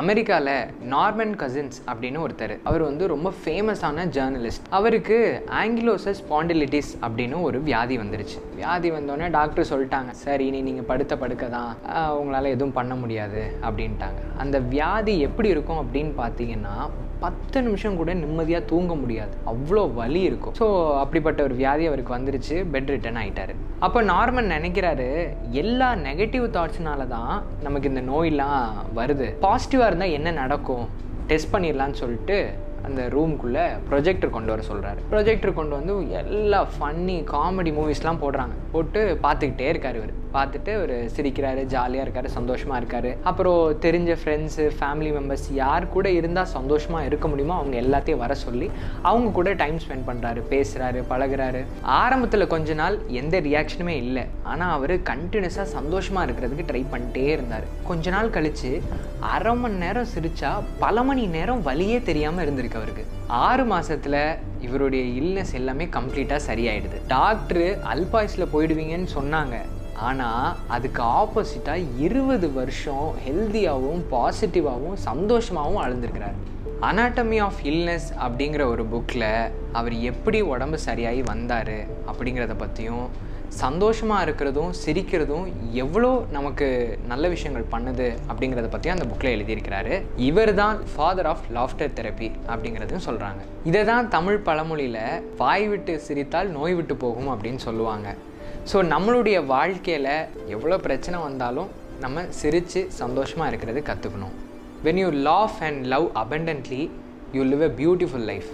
அமெரிக்காவில் Norman cousins அப்படின்னு ஒருத்தர். அவர் வந்து ரொம்ப ஃபேமஸான ஜேர்னலிஸ்ட் அவருக்கு ஆங்கிலோசஸ் ஸ்பாண்டிலிட்டிஸ் அப்படின்னு ஒரு வியாதி வந்துருச்சு. வியாதி வந்தோடனே டாக்டர் சொல்லிட்டாங்க சரி இனி நீங்கள் படுத்த படுக்க தான். உங்களால் எதுவும் பண்ண முடியாது. அப்படின்ட்டாங்க. அந்த வியாதி எப்படி இருக்கும் அப்படின்னு பார்த்தீங்கன்னா பத்து நிமிஷம் கூட நிம்மதியாக தூங்க முடியாது. அவ்வளோ வலி இருக்கும். ஸோ அப்படிப்பட்ட ஒரு வியாதி அவருக்கு வந்துருச்சு. பெட் ரிட்டன் ஆயிட்டாரு. அப்போ நார்மன் நினைக்கிறாரு எல்லா நெகட்டிவ் தாட்ஸ்னால தான் நமக்கு இந்த நோயெல்லாம் வருது. பாசிட்டிவாக இருந்தால் என்ன நடக்கும்? டெஸ்ட் பண்ணிடலான்னு சொல்லிட்டு அந்த ரூம்குள்ளே ப்ரொஜெக்டர் கொண்டு வர சொல்கிறாரு ப்ரொஜெக்டர் கொண்டு வந்து எல்லா ஃபன்னி காமெடி மூவிஸ்லாம் போடுறாங்க. போட்டு பார்த்துக்கிட்டே இருக்கார் இவர். பார்த்துட்டு அவர் சிரிக்கிறாரு ஜாலியாக இருக்காரு சந்தோஷமாக இருக்காரு. அப்புறம் தெரிஞ்ச ஃப்ரெண்ட்ஸு ஃபேமிலி மெம்பர்ஸ் யார் கூட இருந்தால் சந்தோஷமாக இருக்க முடியுமோ அவங்க எல்லாத்தையும் வர சொல்லி அவங்க கூட டைம் ஸ்பெண்ட் பண்ணுறாரு பேசுகிறாரு பழகுறாரு. ஆரம்பத்தில் கொஞ்ச நாள் எந்த ரியாக்ஷனுமே இல்லை. ஆனால் அவர் கண்டினியூஸாக சந்தோஷமாக இருக்கிறதுக்கு ட்ரை பண்ணிட்டே இருந்தார். கொஞ்ச நாள் கழித்து அரை மணி நேரம் சிரித்தா பல மணி நேரம் வழியே தெரியாமல் இருந்திருக்கு. அவருக்கு. ஆறு மாசத்துல இவருடைய இல்னஸ் எல்லாமே கம்ப்ளீட்டாக சரியாயிடுது. டாக்டரு அல்பாய்ஸில் போயிடுவீங்கன்னு சொன்னாங்க. ஆனால் அதுக்கு ஆப்போசிட்டாக இருபது வருஷம் ஹெல்த்தியாகவும் பாசிட்டிவாகவும் சந்தோஷமாகவும் அழுந்திருக்கிறார். அனாட்டமி ஆஃப் இல்னஸ் அப்படிங்கிற ஒரு புக்கில் அவர் எப்படி உடம்பு சரியாகி வந்தார் அப்படிங்கிறத பற்றியும் சந்தோஷமாக இருக்கிறதும் சிரிக்கிறதும் எவ்வளோ நமக்கு நல்ல விஷயங்கள் பண்ணுது அப்படிங்கிறத பற்றியும் அந்த புக்கில் எழுதியிருக்கிறாரு. இவர் தான் ஃபாதர் ஆஃப் லாஃப்டர் தெரப்பி அப்படிங்கிறதையும் சொல்கிறாங்க இதை தான் தமிழ் பழமொழியில் வாய் விட்டு சிரித்தால் நோய் விட்டு போகும் அப்படின்னு சொல்லுவாங்க. ஸோ நம்மளுடைய வாழ்க்கையில் எவ்வளோ பிரச்சனை வந்தாலும் நம்ம சிரித்து சந்தோஷமாக இருக்கிறது கற்றுக்கணும் when you laugh and love abundantly you live a beautiful life